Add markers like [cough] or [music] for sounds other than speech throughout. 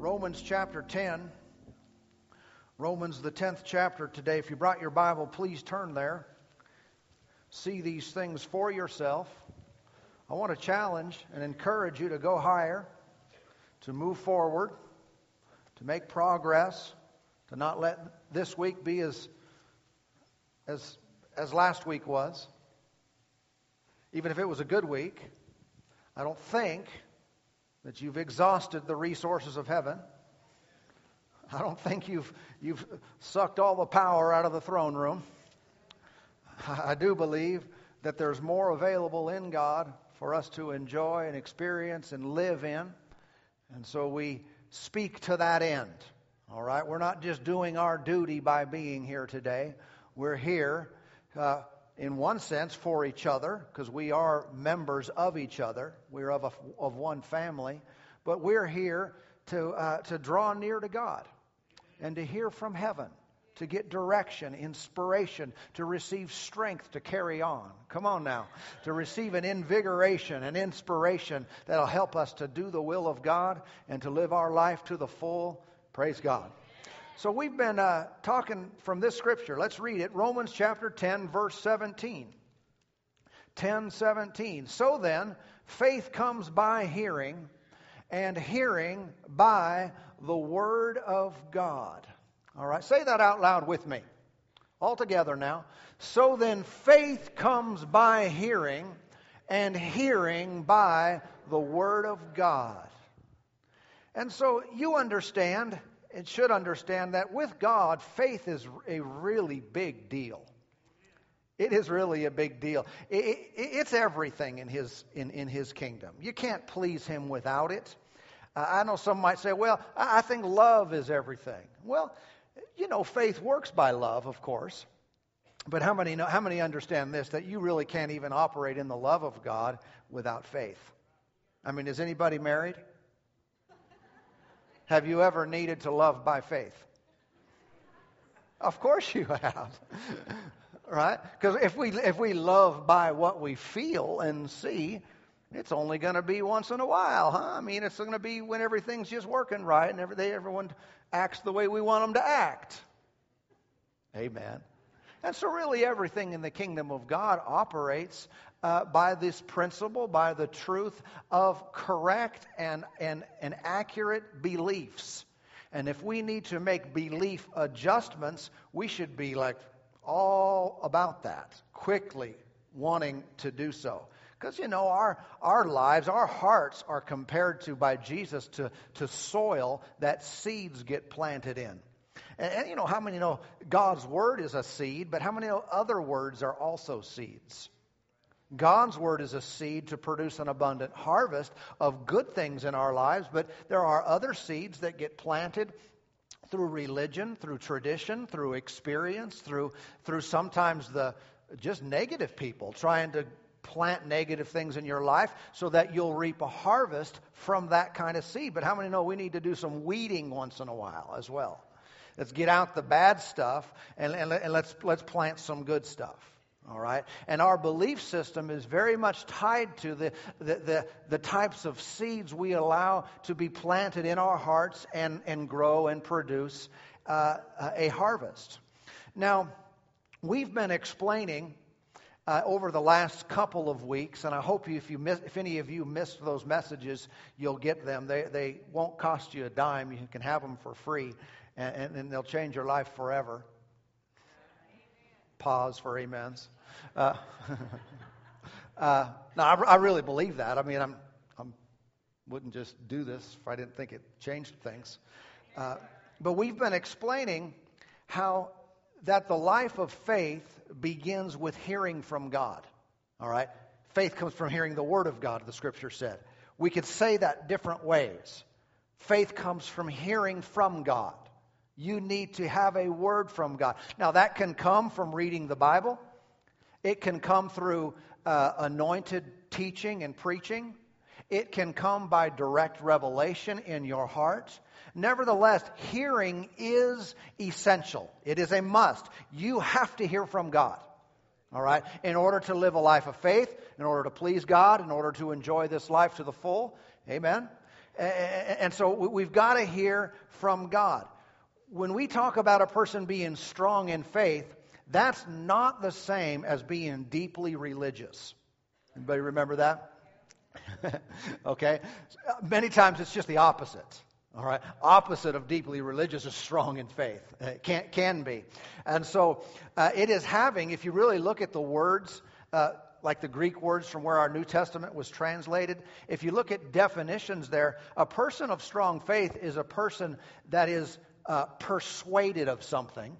Romans chapter 10. Romans, the 10th chapter today. If you brought your Bible, please turn there. See these things for yourself. I want to challenge and encourage you to go higher, to move forward, to make progress, to not let this week be as, as, as last week was. Even if it was a good week, I don't think that you've exhausted the resources of heaven. I don't think you've, you've sucked all the power out of the throne room. I do believe that there's more available in God for us to enjoy and experience and live in. And so we speak to that end. All right? We're not just doing our duty by being here today. We're here, uh, in one sense, for each other, because we are members of each other. We're of, of one family. But we're here to, uh, to draw near to God and to hear from heaven, to get direction, inspiration, to receive strength to carry on. Come on now. To receive an invigoration, an inspiration that'll help us to do the will of God and to live our life to the full. Praise God. So we've been uh, talking from this scripture. Let's read it. Romans chapter 10, verse 17. 10 17. So then, faith comes by hearing and hearing by the Word of God. All right, say that out loud with me. All together now. So then, faith comes by hearing, and hearing by the Word of God. And so you understand, and should understand, that with God, faith is a really big deal. It is really a big deal. It, it, it's everything in his, in, in his kingdom. You can't please him without it. Uh, I know some might say, well, I think love is everything. Well, you know, faith works by love, of course. But how many know, how many understand this that you really can't even operate in the love of God without faith? I mean, is anybody married? Have you ever needed to love by faith? Of course you have. [laughs] right? Because if we if we love by what we feel and see, it's only going to be once in a while, huh? I mean, it's going to be when everything's just working right and every, they, everyone acts the way we want them to act. Amen. And so, really, everything in the kingdom of God operates uh, by this principle, by the truth of correct and, and, and accurate beliefs. And if we need to make belief adjustments, we should be like all about that, quickly wanting to do so. Because, you know, our, our lives, our hearts are compared to, by Jesus, to, to soil that seeds get planted in. And, and, you know, how many know God's word is a seed, but how many other words are also seeds? God's word is a seed to produce an abundant harvest of good things in our lives, but there are other seeds that get planted through religion, through tradition, through experience, through through sometimes the just negative people trying to plant negative things in your life so that you'll reap a harvest from that kind of seed. But how many know we need to do some weeding once in a while as well? Let's get out the bad stuff and, and, and let's, let's plant some good stuff. All right? And our belief system is very much tied to the, the, the, the, types of seeds we allow to be planted in our hearts and, and grow and produce uh, a harvest. Now, we've been explaining uh, over the last couple of weeks, and I hope you, if you miss, if any of you missed those messages, you'll get them. They they won't cost you a dime. You can have them for free, and, and, and they'll change your life forever. Pause for amens. Uh, [laughs] uh, I, I, really believe that. I mean, I'm, I'm wouldn't just do this if I didn't think it changed things. Uh, but we've been explaining how that the life of faith begins with hearing from God. All right? Faith comes from hearing the Word of God, the Scripture said. We could say that different ways. Faith comes from hearing from God. You need to have a word from God. Now, that can come from reading the Bible, it can come through uh, anointed teaching and preaching, it can come by direct revelation in your heart. Nevertheless, hearing is essential. It is a must. You have to hear from God. All right? In order to live a life of faith, in order to please God, in order to enjoy this life to the full. Amen. And so we've got to hear from God. When we talk about a person being strong in faith, that's not the same as being deeply religious. Anybody remember that? [laughs] okay? Many times it's just the opposite. All right? Opposite of deeply religious is strong in faith. It can, can be. And so uh, it is having, if you really look at the words, uh, like the Greek words from where our New Testament was translated, if you look at definitions there, a person of strong faith is a person that is uh, persuaded of something.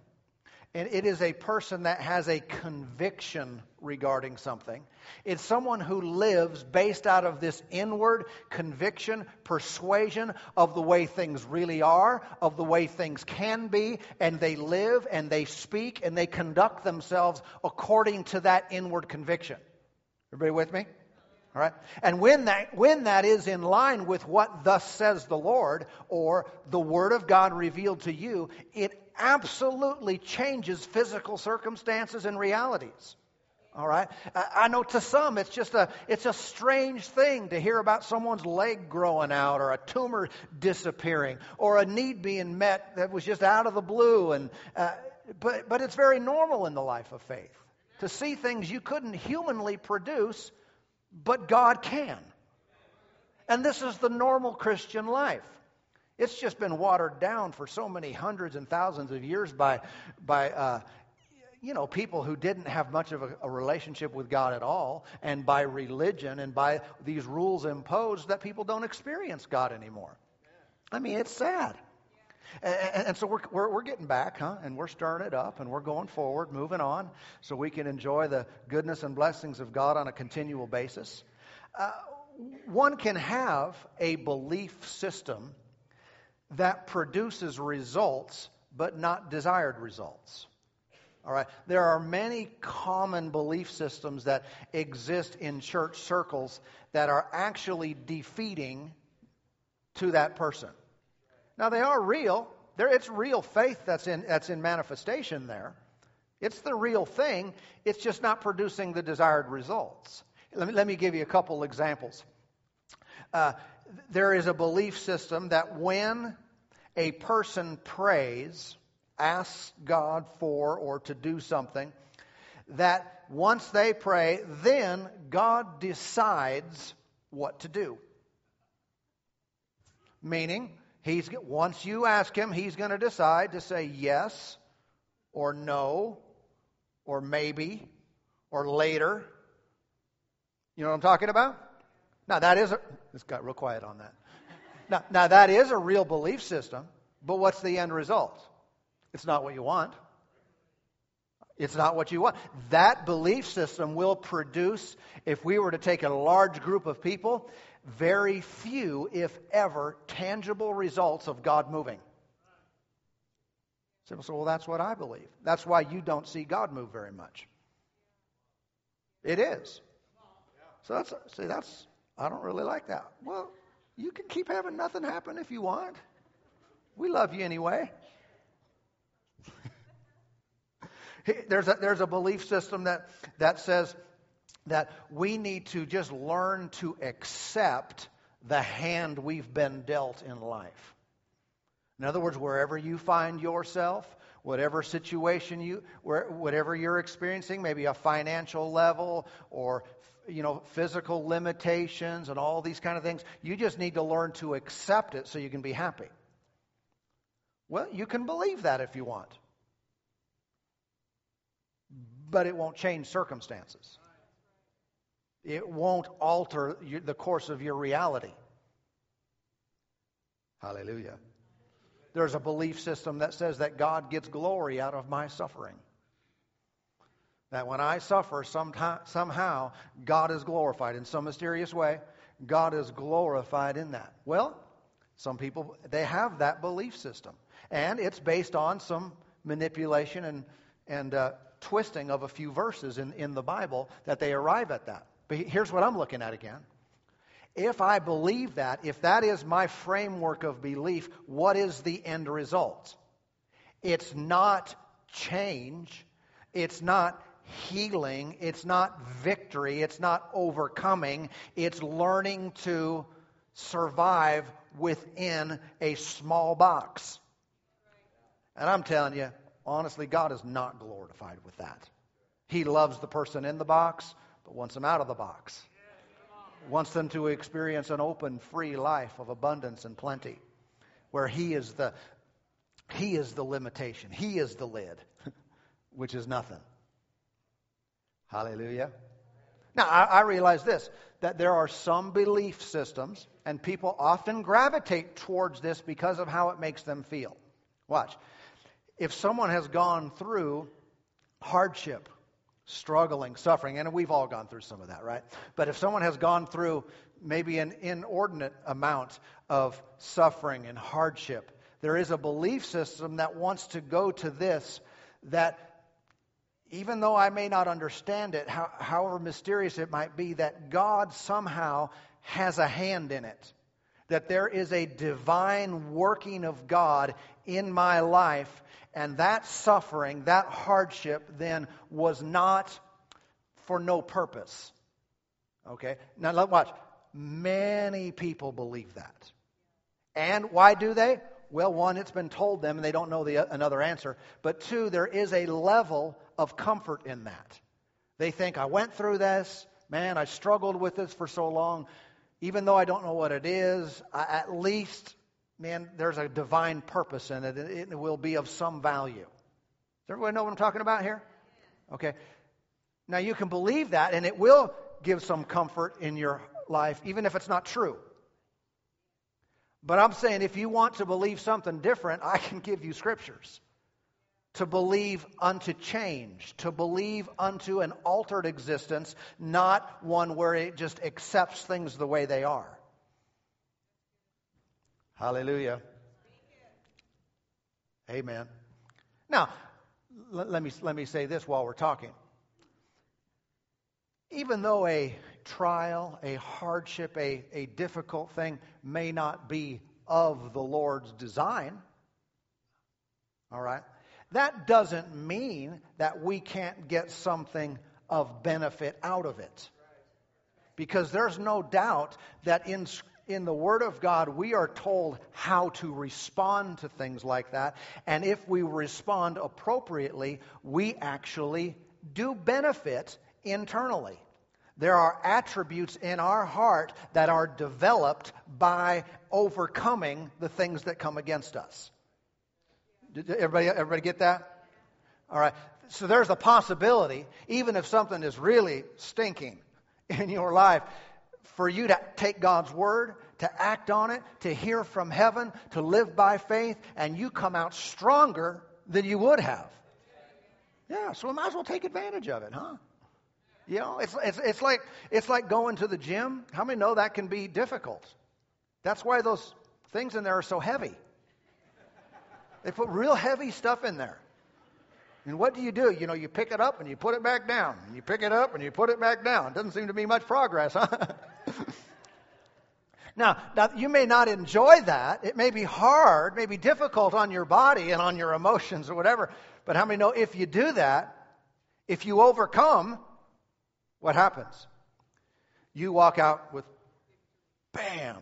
And it is a person that has a conviction regarding something. It's someone who lives based out of this inward conviction, persuasion of the way things really are, of the way things can be, and they live and they speak and they conduct themselves according to that inward conviction. Everybody with me? All right? And when that, when that is in line with what thus says the Lord, or the Word of God revealed to you, it absolutely changes physical circumstances and realities. All right? I know to some it's just a it's a strange thing to hear about someone's leg growing out or a tumor disappearing or a need being met that was just out of the blue and uh, but but it's very normal in the life of faith to see things you couldn't humanly produce but God can. And this is the normal Christian life. It's just been watered down for so many hundreds and thousands of years by, by uh, you know, people who didn't have much of a, a, relationship with God at all, and by religion and by these rules imposed that people don't experience God anymore. I mean, it's sad. And, and so we're, we're, we're, getting back, huh? And we're stirring it up and we're going forward, moving on, so we can enjoy the goodness and blessings of God on a continual basis. Uh, one can have a belief system that produces results, but not desired results. All right. There are many common belief systems that exist in church circles that are actually defeating to that person. Now, they are real. There, it's real faith that's in, that's in manifestation there. It's the real thing. It's just not producing the desired results. Let me, let me give you a couple examples. Uh, there is a belief system that when a person prays, asks God for or to do something, that once they pray, then God decides what to do. Meaning, He's, once you ask him, he's going to decide to say yes or no or maybe or later. You know what I'm talking about? Now, that is a. This got real quiet on that. Now, now, that is a real belief system, but what's the end result? It's not what you want. It's not what you want. That belief system will produce, if we were to take a large group of people, very few, if ever, tangible results of God moving. People say, well, that's what I believe. That's why you don't see God move very much. It is. So that's, see, that's, I don't really like that. Well, you can keep having nothing happen if you want. We love you anyway. [laughs] there's, a, there's a belief system that, that says that we need to just learn to accept the hand we've been dealt in life. In other words, wherever you find yourself, whatever situation you, whatever you're experiencing, maybe a financial level or you know physical limitations and all these kind of things, you just need to learn to accept it so you can be happy. Well, you can believe that if you want, but it won't change circumstances. It won't alter the course of your reality. Hallelujah. There's a belief system that says that God gets glory out of my suffering. That when I suffer, somehow God is glorified in some mysterious way. God is glorified in that. Well, some people, they have that belief system. And it's based on some manipulation and, and uh, twisting of a few verses in, in the Bible that they arrive at that. But here's what I'm looking at again. If I believe that, if that is my framework of belief, what is the end result? It's not change. It's not healing. It's not victory. It's not overcoming. It's learning to survive within a small box. And I'm telling you, honestly, God is not glorified with that. He loves the person in the box, but wants them out of the box. Wants them to experience an open, free life of abundance and plenty, where He is the He is the limitation. He is the lid, [laughs] which is nothing. Hallelujah. Now, I, I realize this that there are some belief systems, and people often gravitate towards this because of how it makes them feel. Watch. If someone has gone through hardship, struggling, suffering, and we've all gone through some of that, right? But if someone has gone through maybe an inordinate amount of suffering and hardship, there is a belief system that wants to go to this that even though I may not understand it, how, however mysterious it might be, that God somehow has a hand in it. That there is a divine working of God in my life, and that suffering, that hardship, then was not for no purpose. Okay? Now, let watch. Many people believe that. And why do they? Well, one, it's been told them and they don't know the, another answer. But two, there is a level of comfort in that. They think, I went through this, man, I struggled with this for so long. Even though I don't know what it is, I, at least, man, there's a divine purpose in it. It will be of some value. Does everybody know what I'm talking about here? Okay. Now, you can believe that, and it will give some comfort in your life, even if it's not true. But I'm saying if you want to believe something different, I can give you scriptures to believe unto change, to believe unto an altered existence, not one where it just accepts things the way they are. Hallelujah. Amen. Now, let, let, me, let me say this while we're talking. Even though a trial, a hardship, a, a difficult thing may not be of the Lord's design, all right? That doesn't mean that we can't get something of benefit out of it. Because there's no doubt that in, in the Word of God, we are told how to respond to things like that. And if we respond appropriately, we actually do benefit internally. There are attributes in our heart that are developed by overcoming the things that come against us. Did everybody, everybody get that? All right. So there's a possibility, even if something is really stinking [laughs] in your life, for you to take God's word, to act on it, to hear from heaven, to live by faith, and you come out stronger than you would have. Yeah, so we might as well take advantage of it, huh? You know, it's, it's, it's, like, it's like going to the gym. How many know that can be difficult? That's why those things in there are so heavy. They put real heavy stuff in there. And what do you do? You know, you pick it up and you put it back down. And you pick it up and you put it back down. It doesn't seem to be much progress, huh? [laughs] now, now, you may not enjoy that. It may be hard, may be difficult on your body and on your emotions or whatever. But how many know if you do that, if you overcome, what happens? You walk out with bam.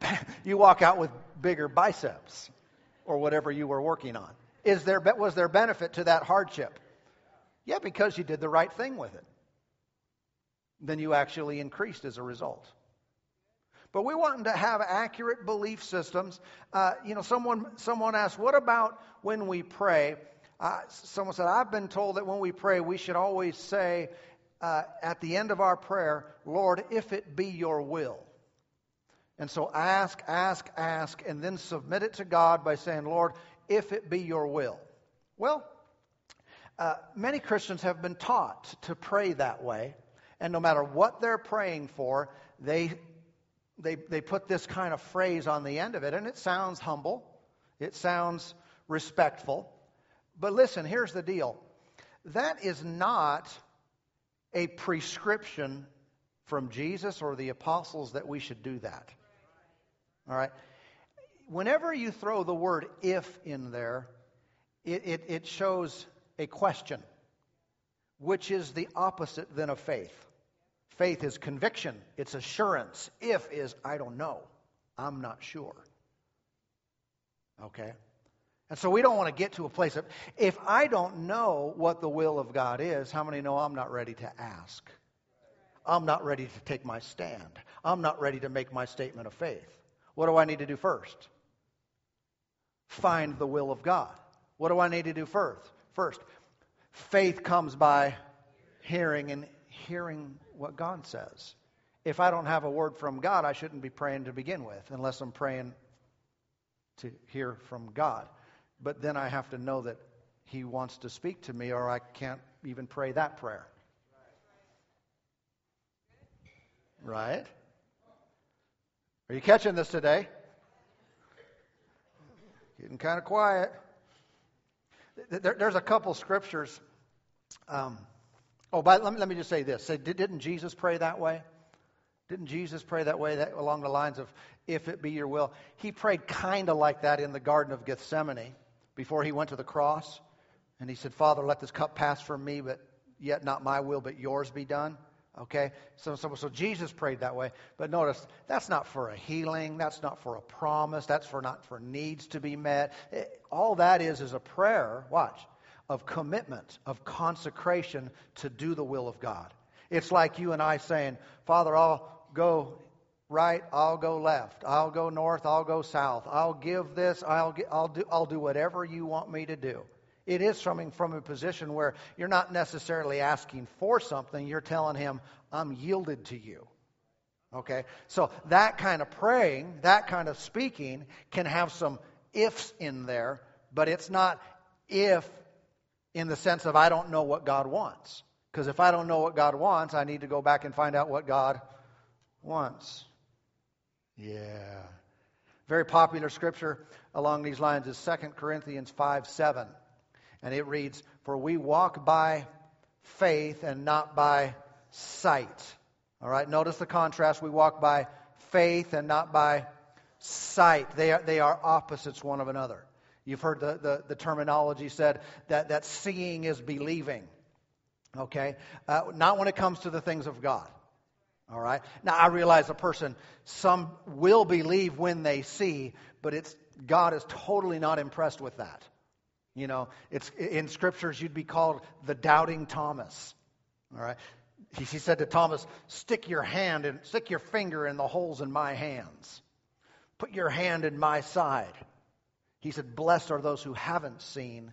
bam. [laughs] You walk out with bigger biceps or whatever you were working on. Is there, was there benefit to that hardship? Yeah, because you did the right thing with it. Then you actually increased as a result. But we want them to have accurate belief systems. Uh, you know, someone someone asked, "What about when we pray?" Uh, someone said, "I've been told that when we pray, we should always say uh, at the end of our prayer, Lord, if it be Your will." And so ask, ask, ask, and then submit it to God by saying, Lord, if it be your will. Well, uh, many Christians have been taught to pray that way, and no matter what they're praying for, they, they, they put this kind of phrase on the end of it, and it sounds humble, it sounds respectful. But listen, here's the deal that is not a prescription from Jesus or the apostles that we should do that. All right? Whenever you throw the word if in there, it, it, it shows a question, which is the opposite than of faith. Faith is conviction, it's assurance. If is I don't know. I'm not sure. Okay? And so we don't want to get to a place of, if I don't know what the will of God is, how many know I'm not ready to ask? I'm not ready to take my stand. I'm not ready to make my statement of faith. What do I need to do first? Find the will of God. What do I need to do first? First, faith comes by hearing and hearing what God says. If I don't have a word from God, I shouldn't be praying to begin with, unless I'm praying to hear from God. But then I have to know that He wants to speak to me, or I can't even pray that prayer. Right? Are you catching this today? Getting kind of quiet. There, there's a couple scriptures. Um, oh, but let me, let me just say this. Say, didn't Jesus pray that way? Didn't Jesus pray that way, that, along the lines of, if it be your will? He prayed kind of like that in the Garden of Gethsemane before he went to the cross. And he said, Father, let this cup pass from me, but yet not my will, but yours be done. Okay? So, so, so Jesus prayed that way. But notice, that's not for a healing. That's not for a promise. That's for not for needs to be met. It, all that is is a prayer, watch, of commitment, of consecration to do the will of God. It's like you and I saying, Father, I'll go right, I'll go left, I'll go north, I'll go south, I'll give this, I'll, I'll, do, I'll do whatever you want me to do. It is coming from a position where you're not necessarily asking for something, you're telling him, I'm yielded to you. Okay? So that kind of praying, that kind of speaking can have some ifs in there, but it's not if in the sense of I don't know what God wants. Because if I don't know what God wants, I need to go back and find out what God wants. Yeah. Very popular scripture along these lines is 2 Corinthians 5 7. And it reads, For we walk by faith and not by sight. All right, notice the contrast. We walk by faith and not by sight. They are, they are opposites one of another. You've heard the, the, the terminology said that, that seeing is believing. Okay? Uh, not when it comes to the things of God. All right? Now, I realize a person, some will believe when they see, but it's, God is totally not impressed with that. You know, it's in scriptures you'd be called the doubting Thomas. All right. He, he said to Thomas, "Stick your hand and stick your finger in the holes in my hands. Put your hand in my side." He said, "Blessed are those who haven't seen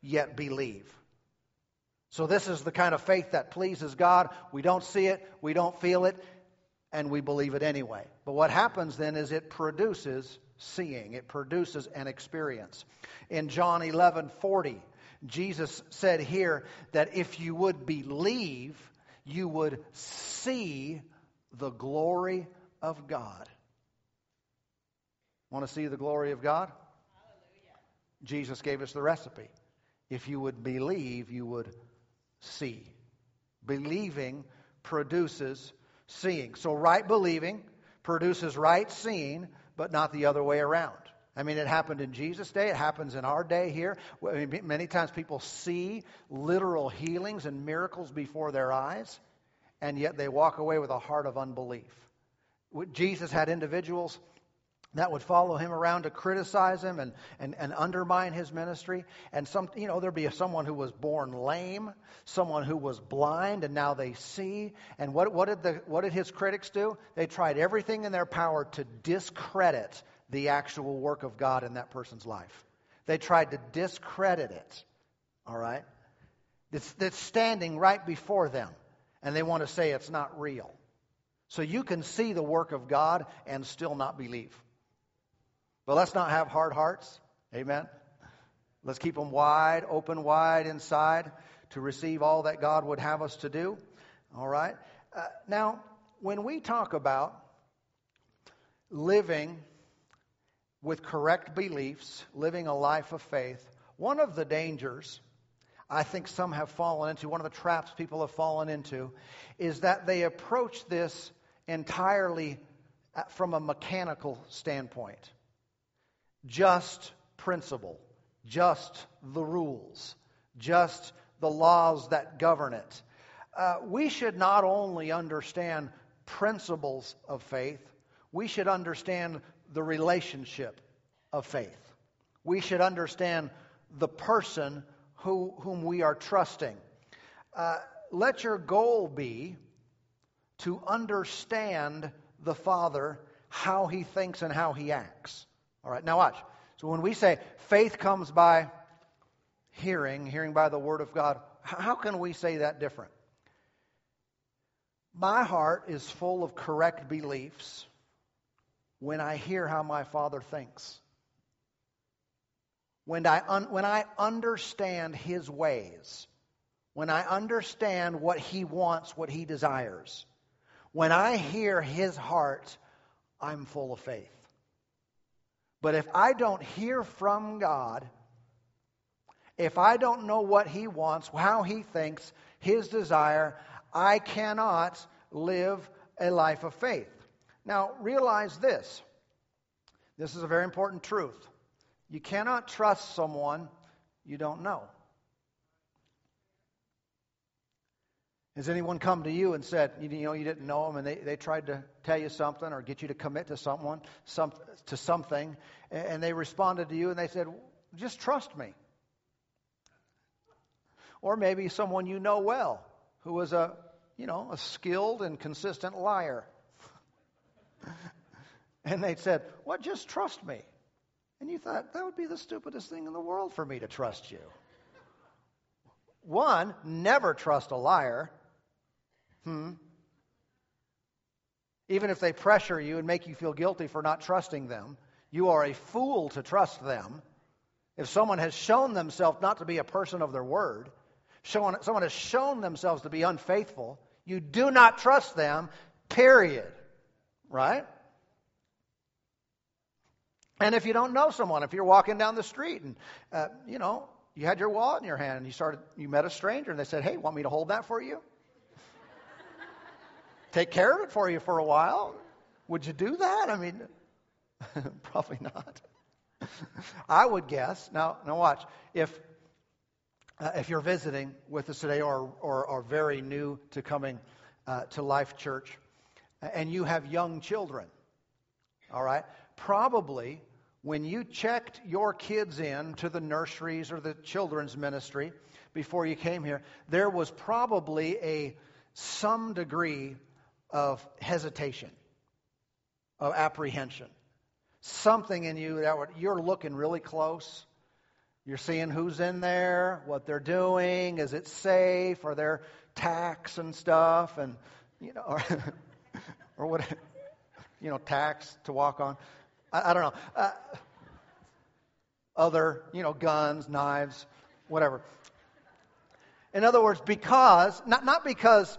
yet believe." So this is the kind of faith that pleases God. We don't see it, we don't feel it, and we believe it anyway. But what happens then is it produces seeing. It produces an experience. In John 11 40, Jesus said here that if you would believe, you would see the glory of God. Want to see the glory of God? Hallelujah. Jesus gave us the recipe. If you would believe, you would see. Believing produces seeing. So, right believing produces right seeing, but not the other way around. I mean, it happened in Jesus' day. It happens in our day here. I mean, many times people see literal healings and miracles before their eyes, and yet they walk away with a heart of unbelief. Jesus had individuals that would follow him around to criticize him and, and, and undermine his ministry. And some, you know, there'd be someone who was born lame, someone who was blind, and now they see. And what, what, did the, what did his critics do? They tried everything in their power to discredit the actual work of God in that person's life. They tried to discredit it. All right? It's, it's standing right before them, and they want to say it's not real. So you can see the work of God and still not believe. But let's not have hard hearts. Amen. Let's keep them wide, open wide inside to receive all that God would have us to do. All right? Uh, now, when we talk about living with correct beliefs, living a life of faith, one of the dangers I think some have fallen into, one of the traps people have fallen into, is that they approach this entirely uh, from a mechanical standpoint just principle, just the rules, just the laws that govern it. Uh, we should not only understand principles of faith, we should understand the relationship of faith. We should understand the person who, whom we are trusting. Uh, let your goal be to understand the Father, how he thinks and how he acts. All right, now watch. So when we say faith comes by hearing, hearing by the Word of God, how can we say that different? My heart is full of correct beliefs when I hear how my Father thinks. When I, un- when I understand His ways, when I understand what He wants, what He desires, when I hear His heart, I'm full of faith. But if I don't hear from God, if I don't know what He wants, how He thinks, His desire, I cannot live a life of faith. Now, realize this. This is a very important truth. You cannot trust someone you don't know. Has anyone come to you and said, you, know, you didn't know them and they, they tried to tell you something or get you to commit to someone, some, to something, and they responded to you and they said, just trust me. Or maybe someone you know well who was a, you know, a skilled and consistent liar. [laughs] and they said, well, just trust me. And you thought, that would be the stupidest thing in the world for me to trust you. One, never trust a liar. Hmm. Even if they pressure you and make you feel guilty for not trusting them, you are a fool to trust them. If someone has shown themselves not to be a person of their word, someone, someone has shown themselves to be unfaithful, you do not trust them, period. Right? And if you don't know someone, if you're walking down the street and, uh, you know, you had your wallet in your hand and you started, you met a stranger and they said, hey, want me to hold that for you? Take care of it for you for a while. Would you do that? I mean, [laughs] probably not. [laughs] I would guess. Now, now watch. If uh, if you're visiting with us today or or are very new to coming uh, to Life Church, and you have young children, all right, probably when you checked your kids in to the nurseries or the children's ministry before you came here, there was probably a some degree of hesitation, of apprehension. Something in you that you're looking really close. You're seeing who's in there, what they're doing, is it safe, are there tacks and stuff, and you know, [laughs] or, or what, you know, tacks to walk on. I, I don't know. Uh, other, you know, guns, knives, whatever. In other words, because not not because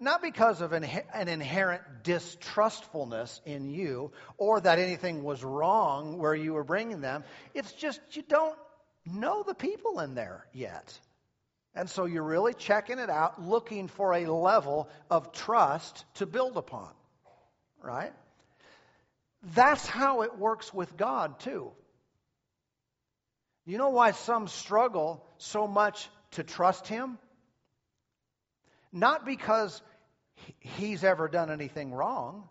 not because of an, an, inherent distrustfulness in you or that anything was wrong where you were bringing them. It's just you don't know the people in there yet. And so you're really checking it out, looking for a level of trust to build upon. Right? That's how it works with God, too. You know why some struggle so much to trust Him? Not because he's ever done anything wrong,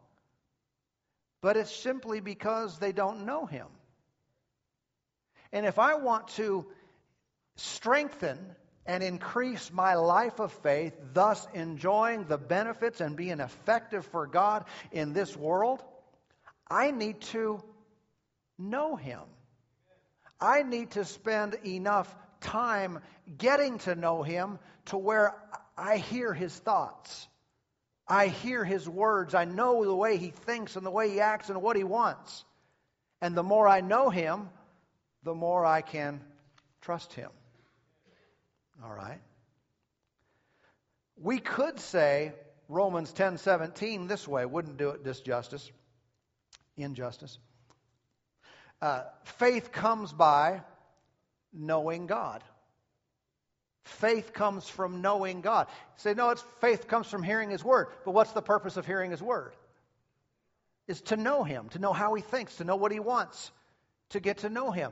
but it's simply because they don't know him. And if I want to strengthen and increase my life of faith, thus enjoying the benefits and being effective for God in this world, I need to know Him. I need to spend enough time getting to know Him to where I hear his thoughts. I hear his words. I know the way he thinks and the way he acts and what he wants. And the more I know him, the more I can trust him. All right? We could say Romans 10:17 this way, wouldn't do it disjustice, injustice. Uh, faith comes by knowing God. Faith comes from knowing God. You say, no, it's faith comes from hearing His Word. But what's the purpose of hearing His Word? Is to know Him, to know how He thinks, to know what He wants, to get to know Him.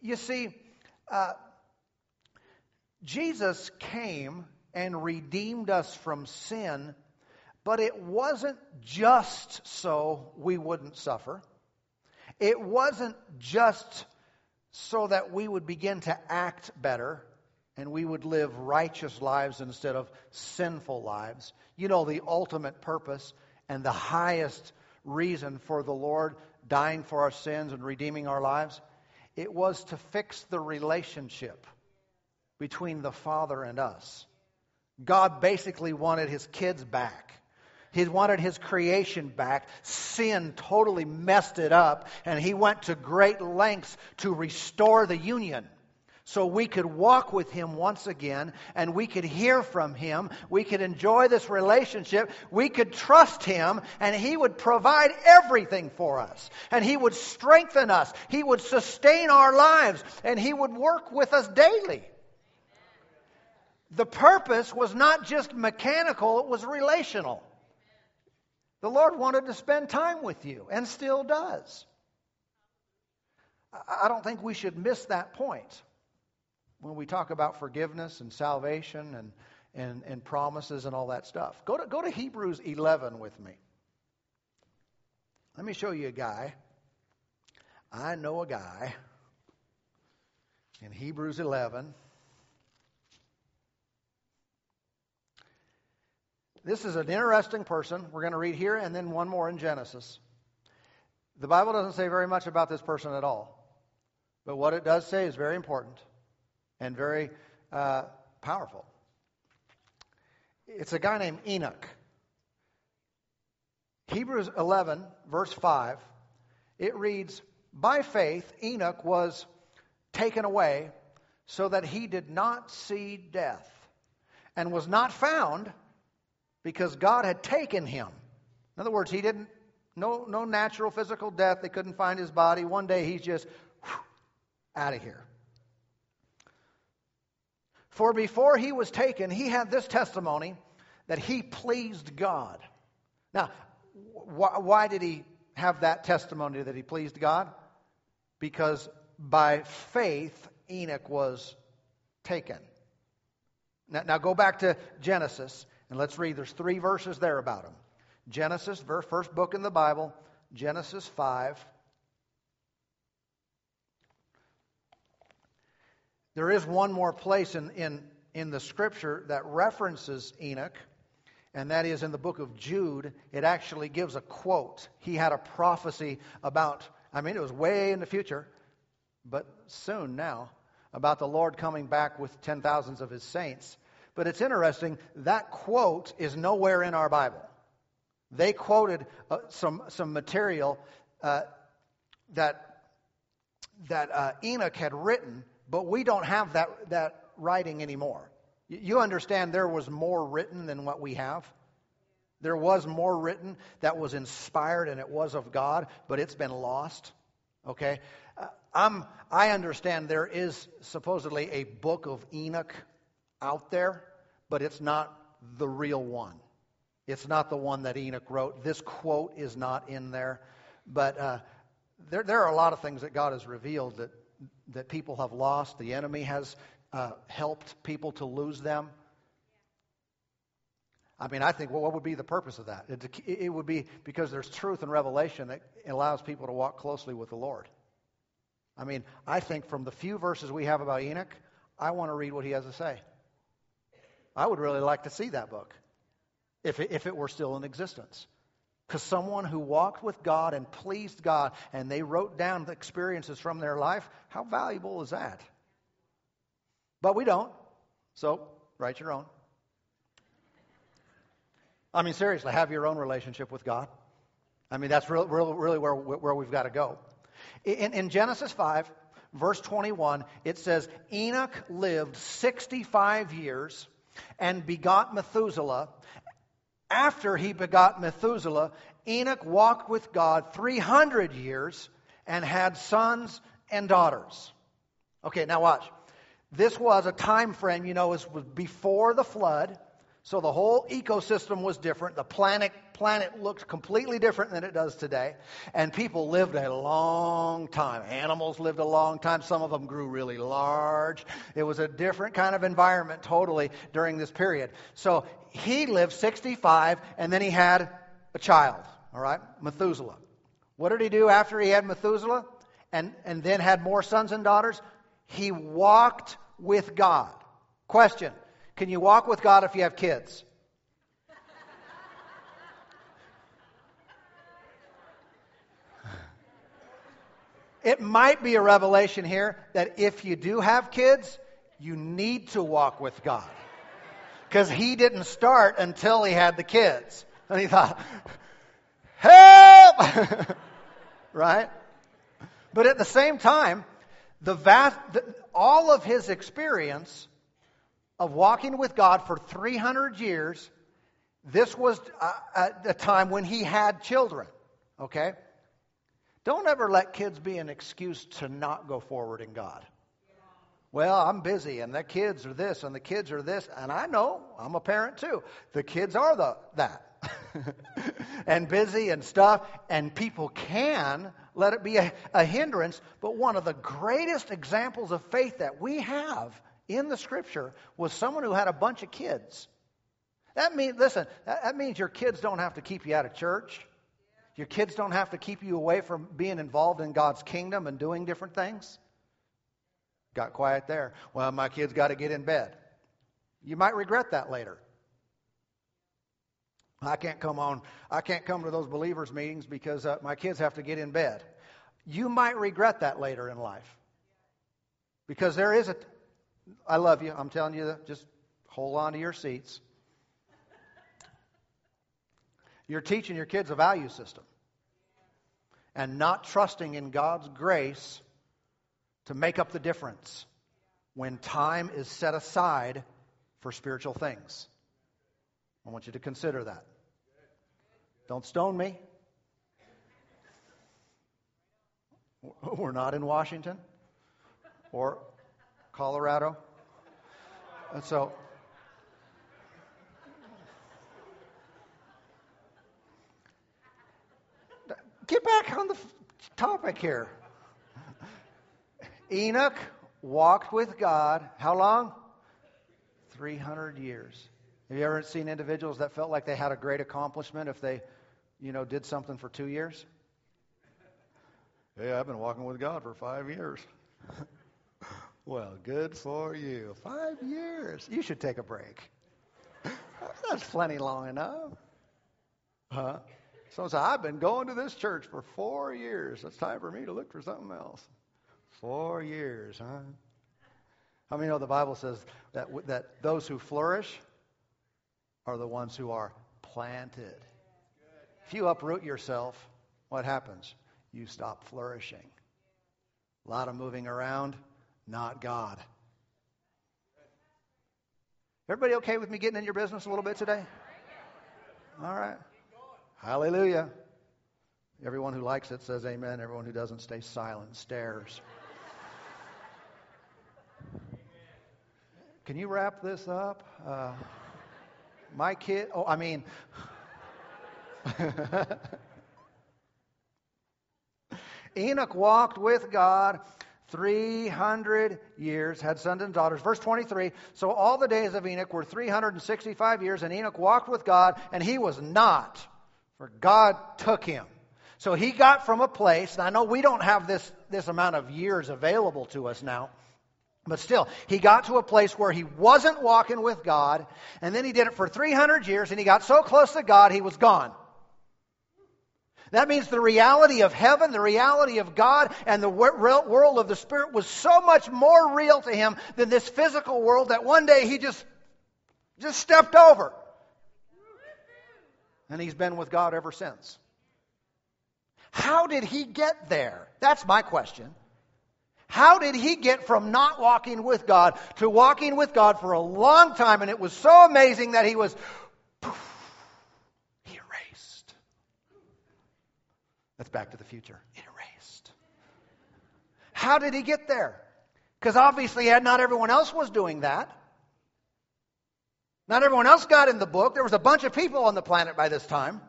You see, uh, Jesus came and redeemed us from sin But it wasn't just so we wouldn't suffer. It wasn't just so that we would begin to act better and we would live righteous lives instead of sinful lives. You know, the ultimate purpose and the highest reason for the Lord dying for our sins and redeeming our lives? It was to fix the relationship between the Father and us. God basically wanted his kids back. He wanted his creation back. Sin totally messed it up, and he went to great lengths to restore the union so we could walk with him once again and we could hear from him. We could enjoy this relationship. We could trust him and he would provide everything for us. And he would strengthen us. He would sustain our lives and he would work with us daily. The purpose was not just mechanical, it was relational. The Lord wanted to spend time with you and still does. I don't think we should miss that point when we talk about forgiveness and salvation and, and, and promises and all that stuff. Go to, go to Hebrews 11 with me. Let me show you a guy. I know a guy in Hebrews 11. This is an interesting person. We're going to read here and then one more in Genesis. The Bible doesn't say very much about this person at all. But what it does say is very important and very uh, powerful. It's a guy named Enoch. Hebrews 11, verse 5, it reads, By faith, Enoch was taken away so that he did not see death, and was not found because God had taken him. In other words, he didn't, no, no natural physical death. They couldn't find his body. One day he's just whew, out of here. For before he was taken, he had this testimony that he pleased God. Now, wh- why did he have that testimony that he pleased God? Because by faith, Enoch was taken. Now, now go back to Genesis and let's read. There's three verses there about him. Genesis, first book in the Bible, Genesis 5. There is one more place in, in, in the scripture that references Enoch, and that is in the book of Jude. It actually gives a quote. He had a prophecy about, I mean, it was way in the future, but soon now, about the Lord coming back with ten thousands of his saints. But it's interesting, that quote is nowhere in our Bible. They quoted uh, some, some material uh, that, that uh, Enoch had written but we don't have that, that writing anymore. You understand there was more written than what we have? There was more written that was inspired and it was of God, but it's been lost. Okay? Uh, I'm, I understand there is supposedly a book of Enoch out there, but it's not the real one. It's not the one that Enoch wrote. This quote is not in there. But uh, there, there are a lot of things that God has revealed that that people have lost. The enemy has uh, helped people to lose them. I mean, I think, well, what would be the purpose of that? It, it would be because there's truth and revelation that allows people to walk closely with the Lord. I mean, I think from the few verses we have about Enoch, I want to read what he has to say. I would really like to see that book if it, if it were still in existence. Because someone who walked with God and pleased God and they wrote down the experiences from their life, how valuable is that? But we don't. So write your own. I mean, seriously, have your own relationship with God. I mean, that's really, really where, where we've got to go. In, in Genesis 5, verse 21, it says, Enoch lived 65 years and begot Methuselah. After he begot Methuselah, Enoch walked with God 300 years and had sons and daughters. Okay, now watch. This was a time frame, you know, was before the flood. So the whole ecosystem was different. The planet, planet looked completely different than it does today. And people lived a long time. Animals lived a long time. Some of them grew really large. It was a different kind of environment totally during this period. So he lived 65 and then he had a child, all right? Methuselah. What did he do after he had Methuselah and, and then had more sons and daughters? He walked with God. Question can you walk with God if you have kids? It might be a revelation here that if you do have kids, you need to walk with God. Because he didn't start until he had the kids. And he thought, help! [laughs] right? But at the same time, the vast, the, all of his experience of walking with God for 300 years, this was uh, a, a, time when he had children. Okay? Don't ever let kids be an excuse to not go forward in God. Well, I'm busy, and the kids are this, and the kids are this, and I know I'm a parent too. The kids are the that, [laughs] and busy and stuff, and people can let it be a, a hindrance. But one of the greatest examples of faith that we have in the scripture was someone who had a bunch of kids. That means, listen, that, means your kids don't have to keep you out of church. Your kids don't have to keep you away from being involved in God's kingdom and doing different things. Got quiet there. Well, my kids got to get in bed. You might regret that later. I can't come on. I can't come to those believers meetings because uh, my kids have to get in bed. You might regret that later in life. Because there is a I love you. I'm telling you, just hold on to your seats. You're teaching your kids a value system and not trusting in God's grace to make up the difference when time is set aside for spiritual things. I want you to consider that. Don't stone me. [laughs] We're not in Washington or Colorado. And so, get back on the topic here. Enoch walked with God how long? 300 years. Have you ever seen individuals that felt like they had a great accomplishment if they, you know, did something for two years? Hey, I've been walking with God for five years. [laughs] Well, good for you. Five years. You should take a break. That's plenty long enough. Huh? So I've been going to this church for four years. It's time for me to look for something else. Four years, huh? How many know the Bible says that, that those who flourish are the ones who are planted? If you uproot yourself, what happens? You stop flourishing. A lot of moving around not God. Everybody okay with me getting in your business a little bit today? All right. Hallelujah. Everyone who likes it says amen. Everyone who doesn't stays silent, stares. Can you wrap this up? Uh, my kid, oh, I mean, [laughs] Enoch walked with God 300 years, had sons and daughters. Verse 23 So all the days of Enoch were 365 years, and Enoch walked with God, and he was not, for God took him. So he got from a place, and I know we don't have this, this amount of years available to us now, but still, he got to a place where he wasn't walking with God, and then he did it for 300 years, and he got so close to God, he was gone. That means the reality of heaven, the reality of God, and the world of the Spirit was so much more real to him than this physical world that one day he just, just stepped over. And he's been with God ever since. How did he get there? That's my question. How did he get from not walking with God to walking with God for a long time? And it was so amazing that he was poof, That's Back to the Future. It Erased. How did he get there? Because obviously, not everyone else was doing that. Not everyone else got in the book. There was a bunch of people on the planet by this time.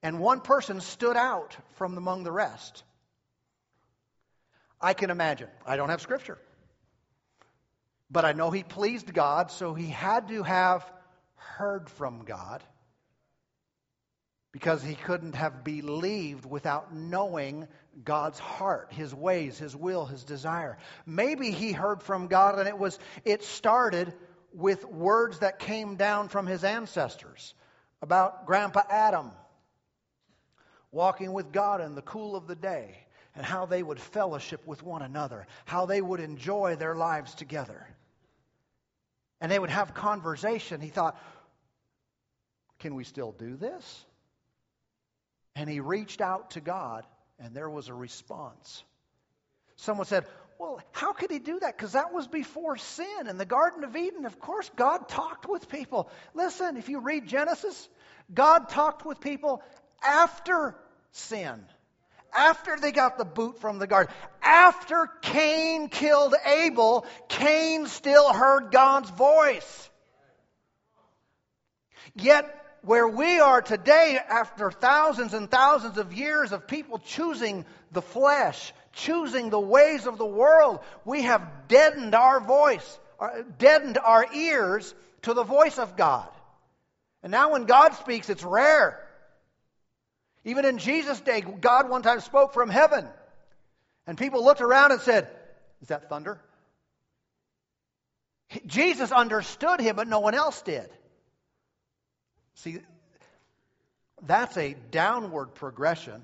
And one person stood out from among the rest. I can imagine. I don't have scripture. But I know he pleased God, so he had to have heard from God because he couldn't have believed without knowing God's heart, his ways, his will, his desire. Maybe he heard from God and it was it started with words that came down from his ancestors about grandpa Adam walking with God in the cool of the day and how they would fellowship with one another, how they would enjoy their lives together. And they would have conversation. He thought, can we still do this? And he reached out to God, and there was a response. Someone said, Well, how could he do that? Because that was before sin. In the Garden of Eden, of course, God talked with people. Listen, if you read Genesis, God talked with people after sin. After they got the boot from the garden, after Cain killed Abel, Cain still heard God's voice. Yet, where we are today, after thousands and thousands of years of people choosing the flesh, choosing the ways of the world, we have deadened our voice, uh, deadened our ears to the voice of God. And now when God speaks, it's rare. Even in Jesus' day, God one time spoke from heaven. And people looked around and said, Is that thunder? Jesus understood him, but no one else did. See, that's a downward progression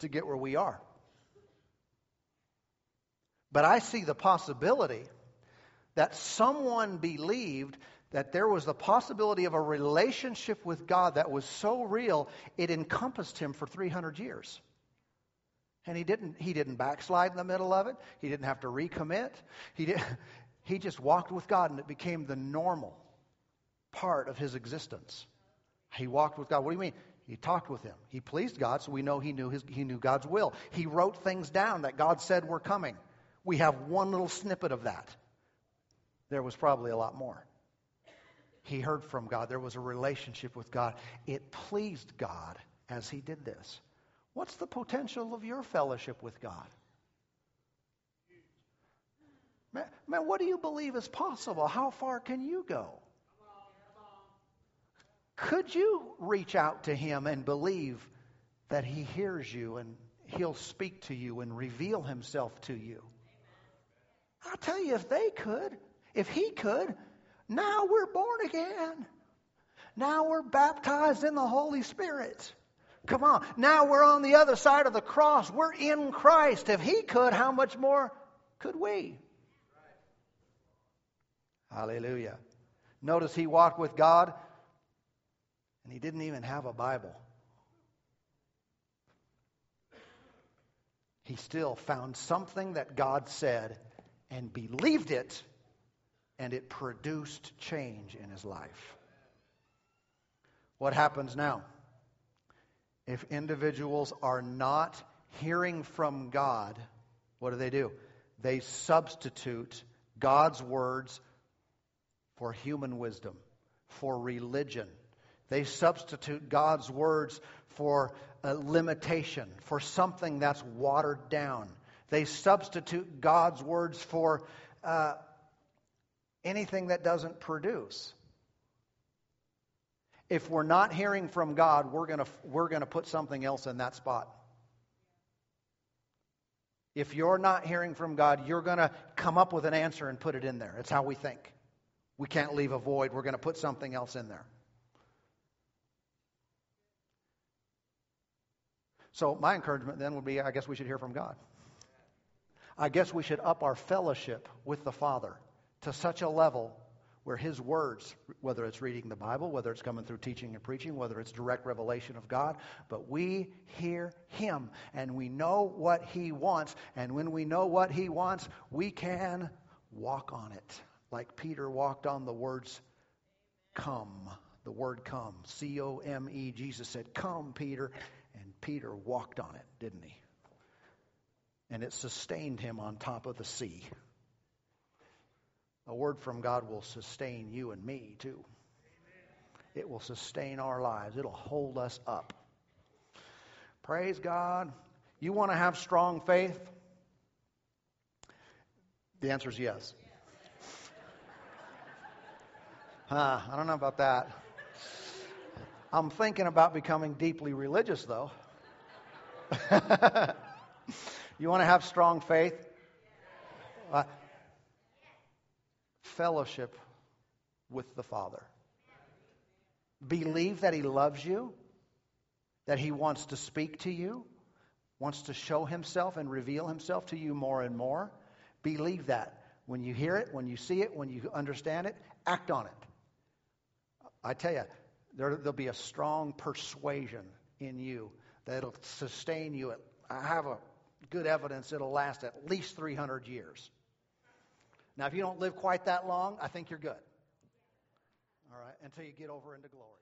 to get where we are. But I see the possibility that someone believed that there was the possibility of a relationship with God that was so real it encompassed him for 300 years. And he didn't he didn't backslide in the middle of it. He didn't have to recommit. He did, [laughs] he just walked with God and it became the normal part of his existence. He walked with God. What do you mean? He talked with him. He pleased God, so we know he knew his, he knew God's will. He wrote things down that God said were coming. We have one little snippet of that. There was probably a lot more he heard from God. There was a relationship with God. It pleased God as he did this. What's the potential of your fellowship with God? Man, man, what do you believe is possible? How far can you go? Could you reach out to him and believe that he hears you and he'll speak to you and reveal himself to you? I'll tell you, if they could, if he could, now we're born again. Now we're baptized in the Holy Spirit. Come on. Now we're on the other side of the cross. We're in Christ. If He could, how much more could we? Hallelujah. Notice He walked with God and He didn't even have a Bible. He still found something that God said and believed it and it produced change in his life. What happens now? If individuals are not hearing from God, what do they do? They substitute God's words for human wisdom, for religion. They substitute God's words for a limitation, for something that's watered down. They substitute God's words for uh, anything that doesn't produce. If we're not hearing from God, we're going we're going to put something else in that spot. If you're not hearing from God, you're going to come up with an answer and put it in there. It's how we think. We can't leave a void. We're going to put something else in there. So, my encouragement then would be I guess we should hear from God. I guess we should up our fellowship with the Father to such a level where his words, whether it's reading the Bible, whether it's coming through teaching and preaching, whether it's direct revelation of God, but we hear him and we know what he wants. And when we know what he wants, we can walk on it. Like Peter walked on the words, come. The word come. C O M E. Jesus said, Come, Peter. Peter walked on it, didn't he? And it sustained him on top of the sea. A word from God will sustain you and me, too. It will sustain our lives, it'll hold us up. Praise God. You want to have strong faith? The answer is yes. Huh, I don't know about that. I'm thinking about becoming deeply religious, though. [laughs] you want to have strong faith? Uh, fellowship with the Father. Believe that He loves you, that He wants to speak to you, wants to show Himself and reveal Himself to you more and more. Believe that. When you hear it, when you see it, when you understand it, act on it. I tell you, there, will be a strong persuasion in you that'll sustain you. I have a good evidence it'll last at least 300 years. Now, if you don't live quite that long, I think you're good. All right, until you get over into glory.